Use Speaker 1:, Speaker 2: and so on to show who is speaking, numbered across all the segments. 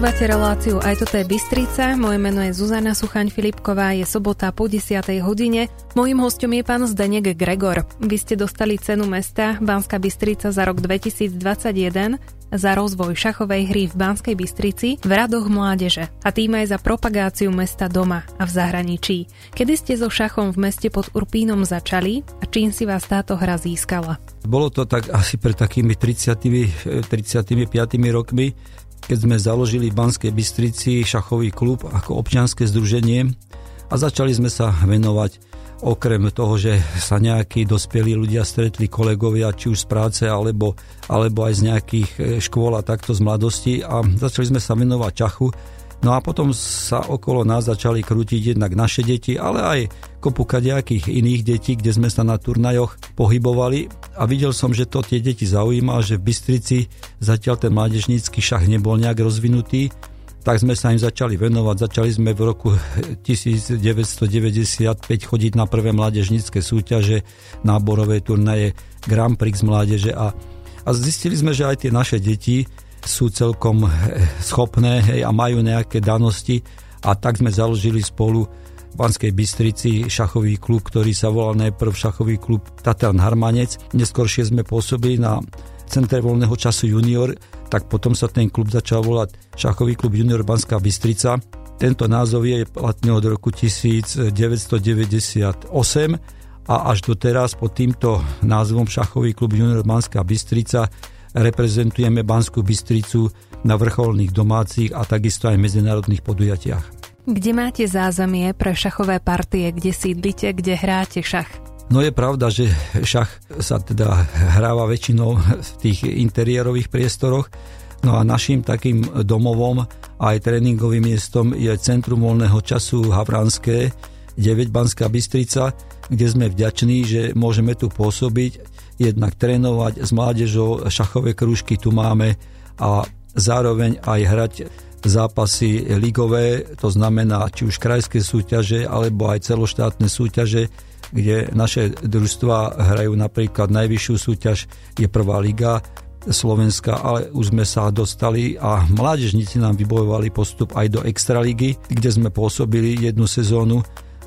Speaker 1: Počúvate reláciu Aj toto je Bystrica, moje meno je Zuzana Suchaň Filipková, je sobota po 10. hodine. Mojím hostom je pán Zdenek Gregor. Vy ste dostali cenu mesta Banská Bystrica za rok 2021 za rozvoj šachovej hry v Banskej Bystrici v radoch mládeže a tým aj za propagáciu mesta doma a v zahraničí. Kedy ste so šachom v meste pod Urpínom začali a čím si vás táto hra získala?
Speaker 2: Bolo to tak asi pred takými 30, 35 rokmi, keď sme založili v Banskej Bystrici šachový klub ako občianske združenie a začali sme sa venovať okrem toho, že sa nejakí dospelí ľudia stretli kolegovia, či už z práce, alebo, alebo aj z nejakých e, škôl a takto z mladosti a začali sme sa venovať čachu. No a potom sa okolo nás začali krútiť jednak naše deti, ale aj kopu kadejakých iných detí, kde sme sa na turnajoch pohybovali a videl som, že to tie deti zaujíma, že v Bystrici zatiaľ ten mládežnícky šach nebol nejak rozvinutý, tak sme sa im začali venovať. Začali sme v roku 1995 chodiť na prvé mládežnícke súťaže, náborové turnaje Grand Prix mládeže a, a zistili sme, že aj tie naše deti sú celkom eh, schopné hej, a majú nejaké danosti a tak sme založili spolu v Banskej Bystrici šachový klub, ktorý sa volal najprv šachový klub Tatran Harmanec. Neskôršie sme pôsobili na Centre voľného času junior, tak potom sa ten klub začal volať šachový klub junior Banská Bystrica. Tento názov je platný od roku 1998 a až doteraz pod týmto názvom šachový klub junior Banská Bystrica reprezentujeme Banskú Bystricu na vrcholných domácich a takisto aj medzinárodných podujatiach.
Speaker 1: Kde máte zázemie pre šachové partie, kde sídlite, kde hráte šach?
Speaker 2: No je pravda, že šach sa teda hráva väčšinou v tých interiérových priestoroch, No a našim takým domovom aj tréningovým miestom je Centrum voľného času Havranské, 9 Banská Bystrica, kde sme vďační, že môžeme tu pôsobiť jednak trénovať s mládežou, šachové krúžky tu máme a zároveň aj hrať zápasy ligové, to znamená či už krajské súťaže alebo aj celoštátne súťaže, kde naše družstva hrajú napríklad najvyššiu súťaž je prvá liga Slovenska, ale už sme sa dostali a mládežníci nám vybojovali postup aj do Extraligy, kde sme pôsobili jednu sezónu,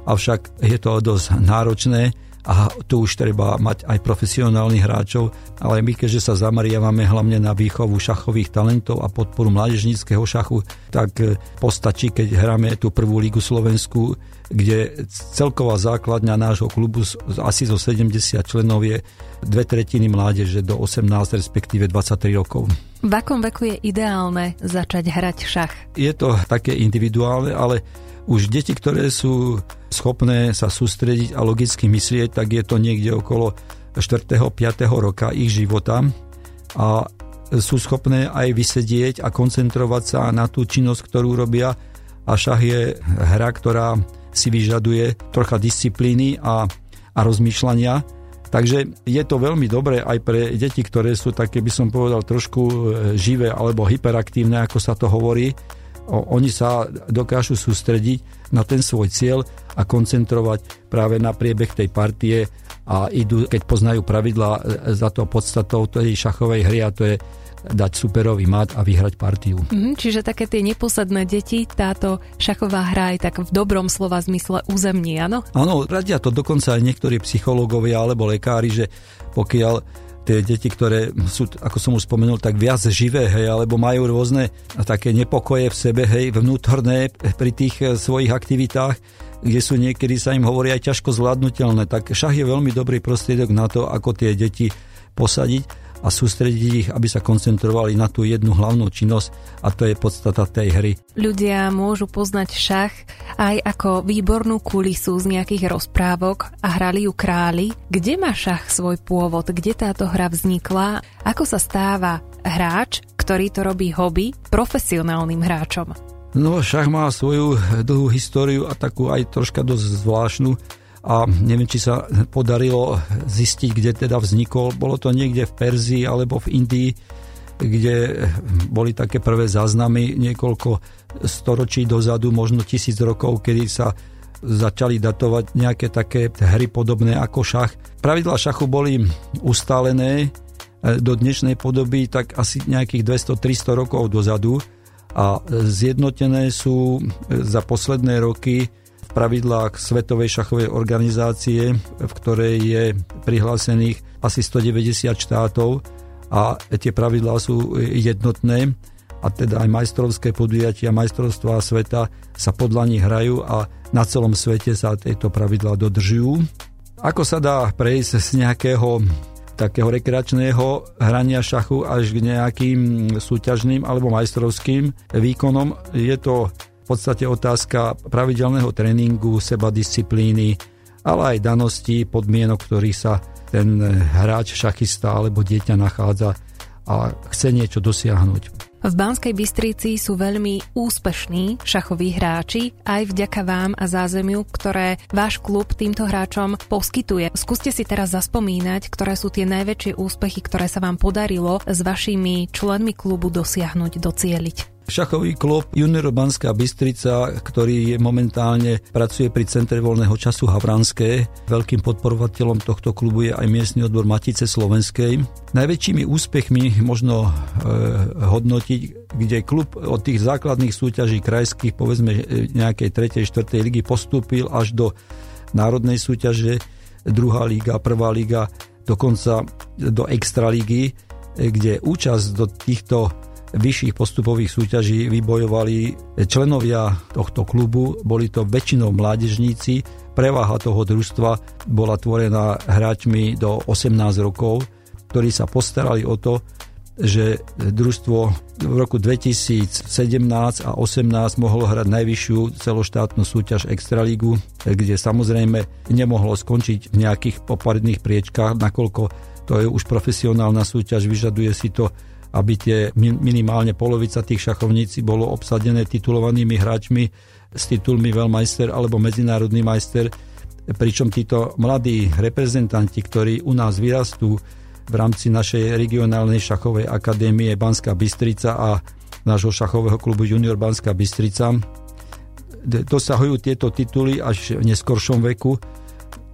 Speaker 2: avšak je to dosť náročné a tu už treba mať aj profesionálnych hráčov, ale my keďže sa zameriavame hlavne na výchovu šachových talentov a podporu mládežníckého šachu, tak e, postačí, keď hráme tú prvú lígu Slovensku, kde celková základňa nášho klubu asi zo 70 členov je dve tretiny mládeže do 18 respektíve 23 rokov.
Speaker 1: V akom veku je ideálne začať hrať šach?
Speaker 2: Je to také individuálne, ale už deti, ktoré sú schopné sa sústrediť a logicky myslieť, tak je to niekde okolo 4. 5. roka ich života a sú schopné aj vysedieť a koncentrovať sa na tú činnosť, ktorú robia a šach je hra, ktorá si vyžaduje trocha disciplíny a, a rozmýšľania. Takže je to veľmi dobré aj pre deti, ktoré sú také, by som povedal, trošku e, živé alebo hyperaktívne, ako sa to hovorí, oni sa dokážu sústrediť na ten svoj cieľ a koncentrovať práve na priebeh tej partie a idú, keď poznajú pravidla e, za to podstatou tej šachovej hry a to je dať superový mat a vyhrať partiu.
Speaker 1: Mm, čiže také tie neposledné deti, táto šachová hra je tak v dobrom slova zmysle územní, áno?
Speaker 2: Áno, radia to dokonca aj niektorí psychológovia alebo lekári, že pokiaľ tie deti, ktoré sú, ako som už spomenul, tak viac živé, hej, alebo majú rôzne také nepokoje v sebe, hej, vnútorné pri tých eh, svojich aktivitách, kde sú niekedy sa im hovorí aj ťažko zvládnutelné, tak šach je veľmi dobrý prostriedok na to, ako tie deti posadiť a sústrediť ich, aby sa koncentrovali na tú jednu hlavnú činnosť a to je podstata tej hry.
Speaker 1: Ľudia môžu poznať šach aj ako výbornú kulisu z nejakých rozprávok a hrali ju králi. Kde má šach svoj pôvod? Kde táto hra vznikla? Ako sa stáva hráč, ktorý to robí hobby, profesionálnym hráčom?
Speaker 2: No, šach má svoju dlhú históriu a takú aj troška dosť zvláštnu a neviem, či sa podarilo zistiť, kde teda vznikol. Bolo to niekde v Perzii alebo v Indii, kde boli také prvé záznamy niekoľko storočí dozadu, možno tisíc rokov, kedy sa začali datovať nejaké také hry podobné ako šach. Pravidla šachu boli ustálené e, do dnešnej podoby tak asi nejakých 200-300 rokov dozadu a zjednotené sú za posledné roky pravidlách Svetovej šachovej organizácie, v ktorej je prihlásených asi 190 štátov a tie pravidlá sú jednotné a teda aj majstrovské podujatia, majstrovstvá sveta sa podľa nich hrajú a na celom svete sa tieto pravidlá dodržujú. Ako sa dá prejsť z nejakého takého rekreačného hrania šachu až k nejakým súťažným alebo majstrovským výkonom. Je to v podstate otázka pravidelného tréningu, seba disciplíny, ale aj danosti, podmienok, ktorých sa ten hráč, šachista alebo dieťa nachádza a chce niečo dosiahnuť.
Speaker 1: V Banskej Bystrici sú veľmi úspešní šachoví hráči aj vďaka vám a zázemiu, ktoré váš klub týmto hráčom poskytuje. Skúste si teraz zaspomínať, ktoré sú tie najväčšie úspechy, ktoré sa vám podarilo s vašimi členmi klubu dosiahnuť, docieliť.
Speaker 2: Šachový klub Junior Banská Bystrica, ktorý je momentálne pracuje pri Centre voľného času Havranské. Veľkým podporovateľom tohto klubu je aj miestny odbor Matice Slovenskej. Najväčšími úspechmi možno e, hodnotiť, kde klub od tých základných súťaží krajských, povedzme e, nejakej 3. 4. ligy postúpil až do národnej súťaže, druhá liga, prvá liga, dokonca do extraligy, e, kde účasť do týchto vyšších postupových súťaží vybojovali členovia tohto klubu, boli to väčšinou mládežníci, preváha toho družstva bola tvorená hráčmi do 18 rokov, ktorí sa postarali o to, že družstvo v roku 2017 a 2018 mohlo hrať najvyššiu celoštátnu súťaž Extraligu, kde samozrejme nemohlo skončiť v nejakých poparedných priečkách, nakoľko to je už profesionálna súťaž, vyžaduje si to aby tie minimálne polovica tých šachovníci bolo obsadené titulovanými hráčmi s titulmi veľmajster alebo medzinárodný majster, pričom títo mladí reprezentanti, ktorí u nás vyrastú v rámci našej regionálnej šachovej akadémie Banská Bystrica a nášho šachového klubu Junior Banská Bystrica, dosahujú tieto tituly až v neskoršom veku,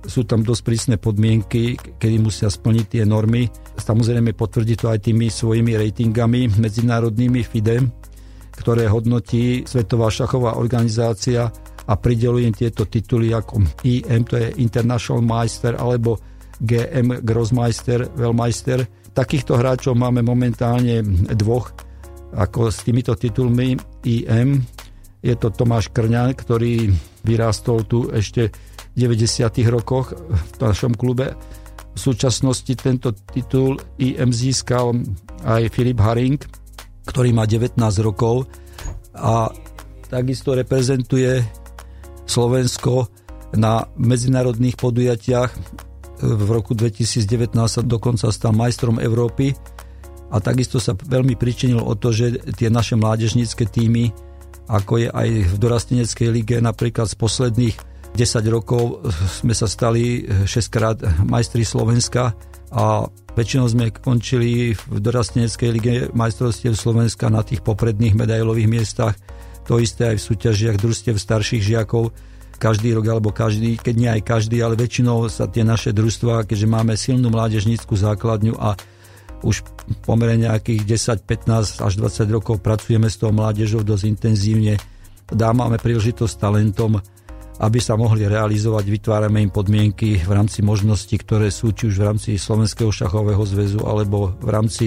Speaker 2: sú tam dosť prísne podmienky, kedy musia splniť tie normy. Samozrejme potvrdí to aj tými svojimi ratingami medzinárodnými FIDE, ktoré hodnotí Svetová šachová organizácia a prideluje im tieto tituly ako IM, to je International Meister, alebo GM Grossmeister, Weltmeister. Takýchto hráčov máme momentálne dvoch, ako s týmito titulmi IM. Je to Tomáš Krňan, ktorý vyrástol tu ešte 90. rokoch v našom klube. V súčasnosti tento titul IM získal aj Filip Haring, ktorý má 19 rokov a takisto reprezentuje Slovensko na medzinárodných podujatiach. V roku 2019 sa dokonca stal majstrom Európy a takisto sa veľmi pričinil o to, že tie naše mládežnícke týmy, ako je aj v dorasteneckej lige napríklad z posledných 10 rokov sme sa stali 6 krát majstri Slovenska a väčšinou sme končili v dorasteneckej lige majstrovstiev Slovenska na tých popredných medailových miestach. To isté aj v súťažiach družstiev starších žiakov každý rok alebo každý, keď nie aj každý, ale väčšinou sa tie naše družstva, keďže máme silnú mládežníckú základňu a už pomerne nejakých 10, 15 až 20 rokov pracujeme s tou mládežou dosť intenzívne. Dávame príležitosť talentom aby sa mohli realizovať, vytvárame im podmienky v rámci možností, ktoré sú či už v rámci Slovenského šachového zväzu alebo v rámci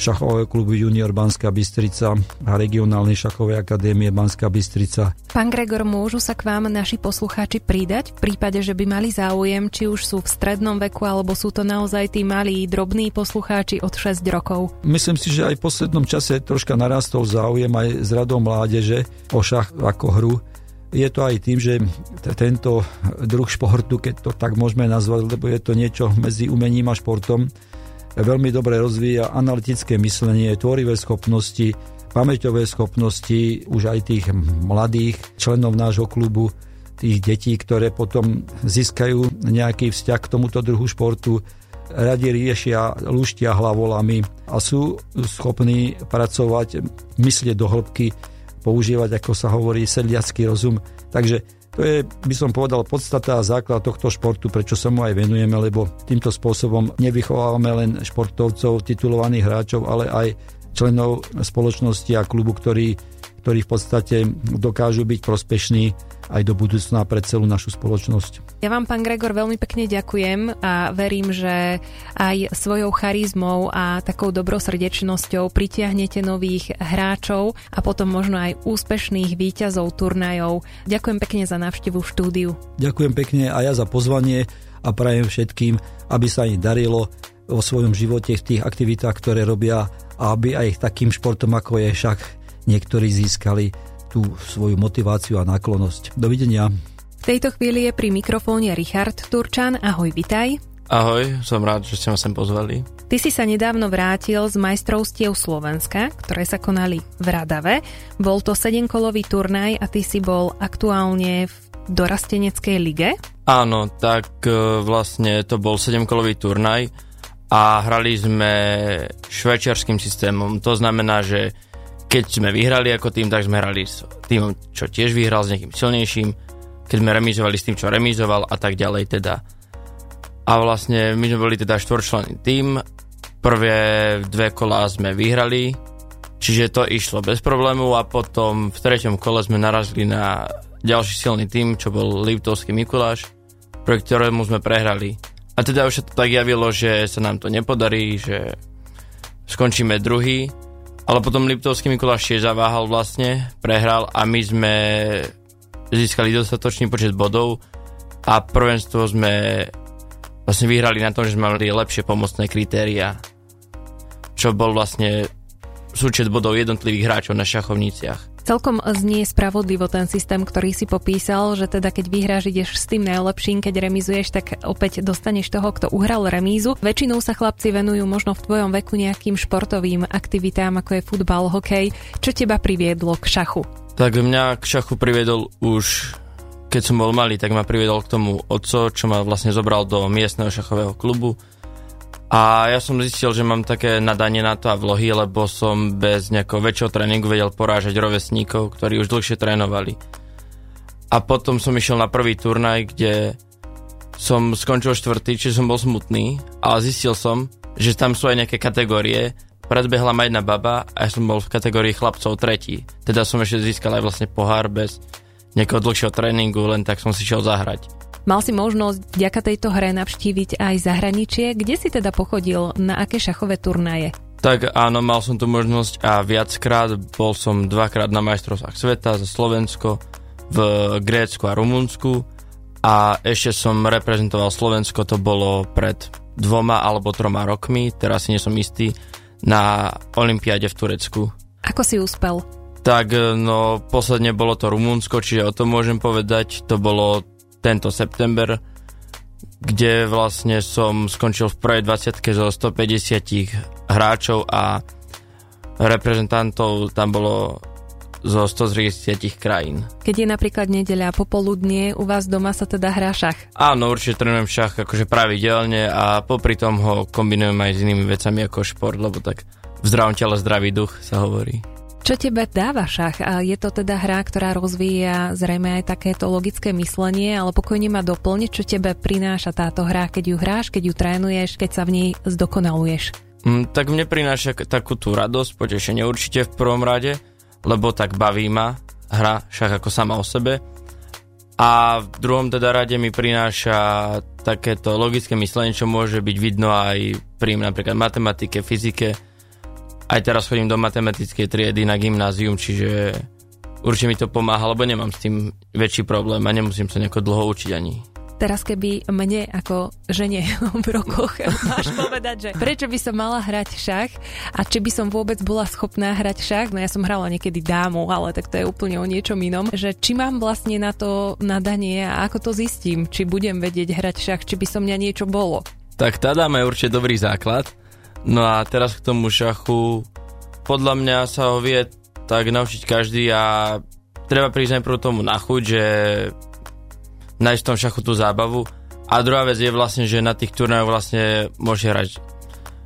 Speaker 2: šachového klubu Junior Banská Bystrica a regionálnej šachovej akadémie Banská Bystrica.
Speaker 1: Pán Gregor, môžu sa k vám naši poslucháči pridať v prípade, že by mali záujem, či už sú v strednom veku, alebo sú to naozaj tí malí, drobní poslucháči od 6 rokov?
Speaker 2: Myslím si, že aj v poslednom čase troška narastol záujem aj z radou mládeže o šach ako hru je to aj tým, že tento druh športu, keď to tak môžeme nazvať, lebo je to niečo medzi umením a športom, veľmi dobre rozvíja analytické myslenie, tvorivé schopnosti, pamäťové schopnosti už aj tých mladých členov nášho klubu, tých detí, ktoré potom získajú nejaký vzťah k tomuto druhu športu, radi riešia, luštia hlavolami a sú schopní pracovať, myslieť do hĺbky používať, ako sa hovorí, sedliacký rozum. Takže to je, by som povedal, podstata a základ tohto športu, prečo sa mu aj venujeme, lebo týmto spôsobom nevychovávame len športovcov, titulovaných hráčov, ale aj členov spoločnosti a klubu, ktorí ktorí v podstate dokážu byť prospešní aj do budúcna pre celú našu spoločnosť.
Speaker 1: Ja vám, pán Gregor, veľmi pekne ďakujem a verím, že aj svojou charizmou a takou dobrosrdečnosťou pritiahnete nových hráčov a potom možno aj úspešných výťazov turnajov. Ďakujem pekne za návštevu v štúdiu.
Speaker 2: Ďakujem pekne a ja za pozvanie a prajem všetkým, aby sa im darilo vo svojom živote v tých aktivitách, ktoré robia a aby aj takým športom, ako je však niektorí získali tú svoju motiváciu a náklonosť. Dovidenia.
Speaker 1: V tejto chvíli je pri mikrofóne Richard Turčan. Ahoj, vitaj.
Speaker 3: Ahoj, som rád, že ste ma sem pozvali.
Speaker 1: Ty si sa nedávno vrátil z majstrovstiev Slovenska, ktoré sa konali v Radave. Bol to sedemkolový turnaj a ty si bol aktuálne v dorasteneckej lige?
Speaker 3: Áno, tak e, vlastne to bol sedemkolový turnaj a hrali sme švečerským systémom. To znamená, že keď sme vyhrali ako tým, tak sme hrali s týmom, čo tiež vyhral s nejakým silnejším, keď sme remizovali s tým, čo remizoval a tak ďalej teda. A vlastne my sme boli teda štvorčlenný tým, prvé dve kola sme vyhrali, čiže to išlo bez problému a potom v treťom kole sme narazili na ďalší silný tým, čo bol Liptovský Mikuláš, pre ktorému sme prehrali. A teda už sa to tak javilo, že sa nám to nepodarí, že skončíme druhý ale potom Liptovský Mikuláš tiež zaváhal vlastne, prehral a my sme získali dostatočný počet bodov a prvenstvo sme vlastne vyhrali na tom, že sme mali lepšie pomocné kritéria, čo bol vlastne súčet bodov jednotlivých hráčov na šachovniciach.
Speaker 1: Celkom znie spravodlivo ten systém, ktorý si popísal, že teda keď vyhráš, ideš s tým najlepším, keď remizuješ, tak opäť dostaneš toho, kto uhral remízu. Väčšinou sa chlapci venujú možno v tvojom veku nejakým športovým aktivitám, ako je futbal, hokej. Čo teba priviedlo k šachu?
Speaker 3: Tak mňa k šachu priviedol už keď som bol malý, tak ma priviedol k tomu otco, čo ma vlastne zobral do miestneho šachového klubu a ja som zistil, že mám také nadanie na to a vlohy, lebo som bez nejakého väčšieho tréningu vedel porážať rovesníkov, ktorí už dlhšie trénovali. A potom som išiel na prvý turnaj, kde som skončil štvrtý, čiže som bol smutný, ale zistil som, že tam sú aj nejaké kategórie. Predbehla ma jedna baba a ja som bol v kategórii chlapcov tretí. Teda som ešte získal aj vlastne pohár bez nejakého dlhšieho tréningu, len tak som si šiel zahrať.
Speaker 1: Mal si možnosť vďaka tejto hre navštíviť aj zahraničie. Kde si teda pochodil? Na aké šachové turnaje?
Speaker 3: Tak áno, mal som tu možnosť a viackrát. Bol som dvakrát na majstrovstvách sveta za Slovensko, v Grécku a Rumunsku a ešte som reprezentoval Slovensko, to bolo pred dvoma alebo troma rokmi, teraz si nie som istý, na Olympiáde v Turecku.
Speaker 1: Ako si uspel?
Speaker 3: Tak no, posledne bolo to Rumunsko, čiže o tom môžem povedať, to bolo tento september, kde vlastne som skončil v prvej 20 zo 150 hráčov a reprezentantov tam bolo zo 130 krajín.
Speaker 1: Keď je napríklad nedeľa popoludnie, u vás doma sa teda hrá šach?
Speaker 3: Áno, určite trénujem šach akože pravidelne a popri tom ho kombinujem aj s inými vecami ako šport, lebo tak v zdravom tele zdravý duch sa hovorí.
Speaker 1: Čo tebe dáva šach? Je to teda hra, ktorá rozvíja zrejme aj takéto logické myslenie, ale pokojne ma doplne, čo tebe prináša táto hra, keď ju hráš, keď ju trénuješ, keď sa v nej zdokonaluješ?
Speaker 3: Mm, tak mne prináša takú tú radosť, potešenie určite v prvom rade, lebo tak baví ma hra šach ako sama o sebe. A v druhom teda rade mi prináša takéto logické myslenie, čo môže byť vidno aj pri napríklad matematike, fyzike, aj teraz chodím do matematickej triedy na gymnázium, čiže určite mi to pomáha, lebo nemám s tým väčší problém a nemusím sa nejako dlho učiť ani.
Speaker 1: Teraz keby mne ako žene v rokoch máš povedať, že prečo by som mala hrať šach a či by som vôbec bola schopná hrať šach, no ja som hrala niekedy dámu, ale tak to je úplne o niečom inom, že či mám vlastne na to nadanie a ako to zistím, či budem vedieť hrať šach, či by som mňa niečo bolo.
Speaker 3: Tak tá dáma je určite dobrý základ, No a teraz k tomu šachu, podľa mňa sa ho vie tak naučiť každý a treba prísť najprv tomu na chuť, že nájsť v tom šachu tú zábavu. A druhá vec je vlastne, že na tých turnajoch vlastne môže hrať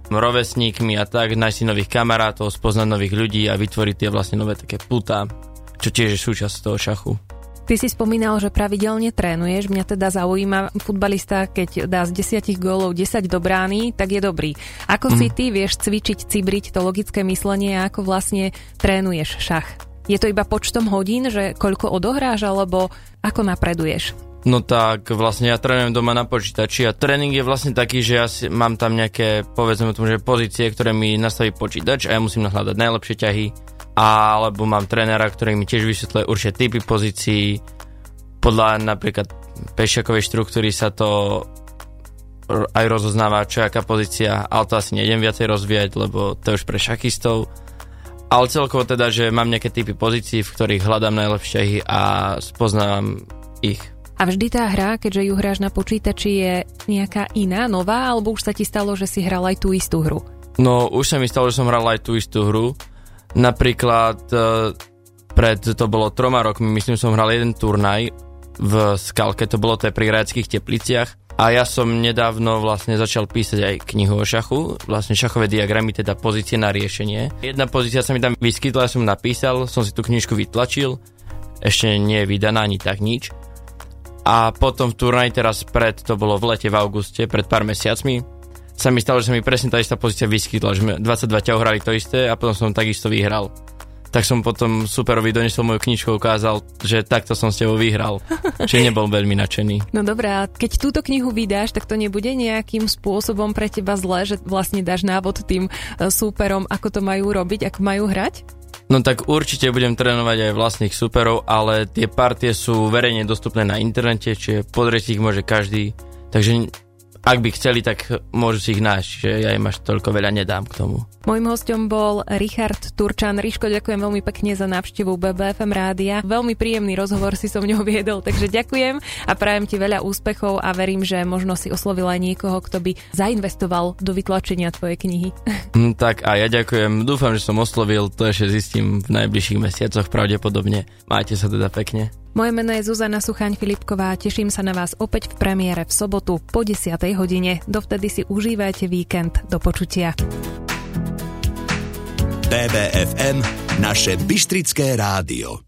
Speaker 3: rovesníkmi a tak, nájsť si nových kamarátov, spoznať nových ľudí a vytvoriť tie vlastne nové také puta, čo tiež je súčasť toho šachu.
Speaker 1: Ty si spomínal, že pravidelne trénuješ. Mňa teda zaujíma, futbalista, keď dá z 10 gólov 10 do brány, tak je dobrý. Ako mm. si ty vieš cvičiť, cibriť to logické myslenie a ako vlastne trénuješ šach? Je to iba počtom hodín, že koľko odohráš, alebo ako napreduješ?
Speaker 3: No tak vlastne ja trénujem doma na počítači a tréning je vlastne taký, že ja si, mám tam nejaké, povedzme tomu, že pozície, ktoré mi nastaví počítač a ja musím nahľadať najlepšie ťahy, alebo mám trénera, ktorý mi tiež vysvetľuje určite typy pozícií, podľa napríklad pešiakovej štruktúry sa to aj rozoznáva, čo je aká pozícia, ale to asi nejdem viacej rozvíjať, lebo to je už pre šachistov. Ale celkovo teda, že mám nejaké typy pozícií, v ktorých hľadám najlepšie a spoznávam ich.
Speaker 1: A vždy tá hra, keďže ju hráš na počítači, je nejaká iná, nová, alebo už sa ti stalo, že si hral aj tú istú hru?
Speaker 3: No, už sa mi stalo, že som hral aj tú istú hru. Napríklad e, pred, to bolo troma rokmi, myslím, som hral jeden turnaj v Skalke, to bolo to pri Rajeckých tepliciach. A ja som nedávno vlastne začal písať aj knihu o šachu, vlastne šachové diagramy, teda pozície na riešenie. Jedna pozícia sa mi tam vyskytla, ja som napísal, som si tú knižku vytlačil, ešte nie je vydaná ani tak nič. A potom v turnaj teraz pred, to bolo v lete v auguste, pred pár mesiacmi, sa mi stalo, že sa mi presne tá istá pozícia vyskytla, že 22 ťa hrali to isté a potom som takisto vyhral. Tak som potom superovi donesol moju knižku ukázal, že takto som s tebou vyhral. Čiže nebol veľmi nadšený.
Speaker 1: No dobré, a keď túto knihu vydáš, tak to nebude nejakým spôsobom pre teba zle, že vlastne dáš návod tým e, súperom, ako to majú robiť, ako majú hrať?
Speaker 3: No tak určite budem trénovať aj vlastných superov, ale tie partie sú verejne dostupné na internete, čiže pozrieť ich môže každý. Takže ak by chceli, tak môžu si ich nájsť, že ja im až toľko veľa nedám k tomu.
Speaker 1: Mojím hostom bol Richard Turčan. Riško, ďakujem veľmi pekne za návštevu BBFM rádia. Veľmi príjemný rozhovor si so mňou viedol, takže ďakujem a prajem ti veľa úspechov a verím, že možno si oslovila niekoho, kto by zainvestoval do vytlačenia tvojej knihy.
Speaker 3: Mm, tak a ja ďakujem. Dúfam, že som oslovil, to ešte zistím v najbližších mesiacoch pravdepodobne. Majte sa teda pekne.
Speaker 1: Moje meno je Zuzana Suchaň Filipková, teším sa na vás opäť v premiére v sobotu po 10. hodine. Dovtedy si užívajte víkend. Do počutia.
Speaker 4: BBFM, naše Bystrické rádio.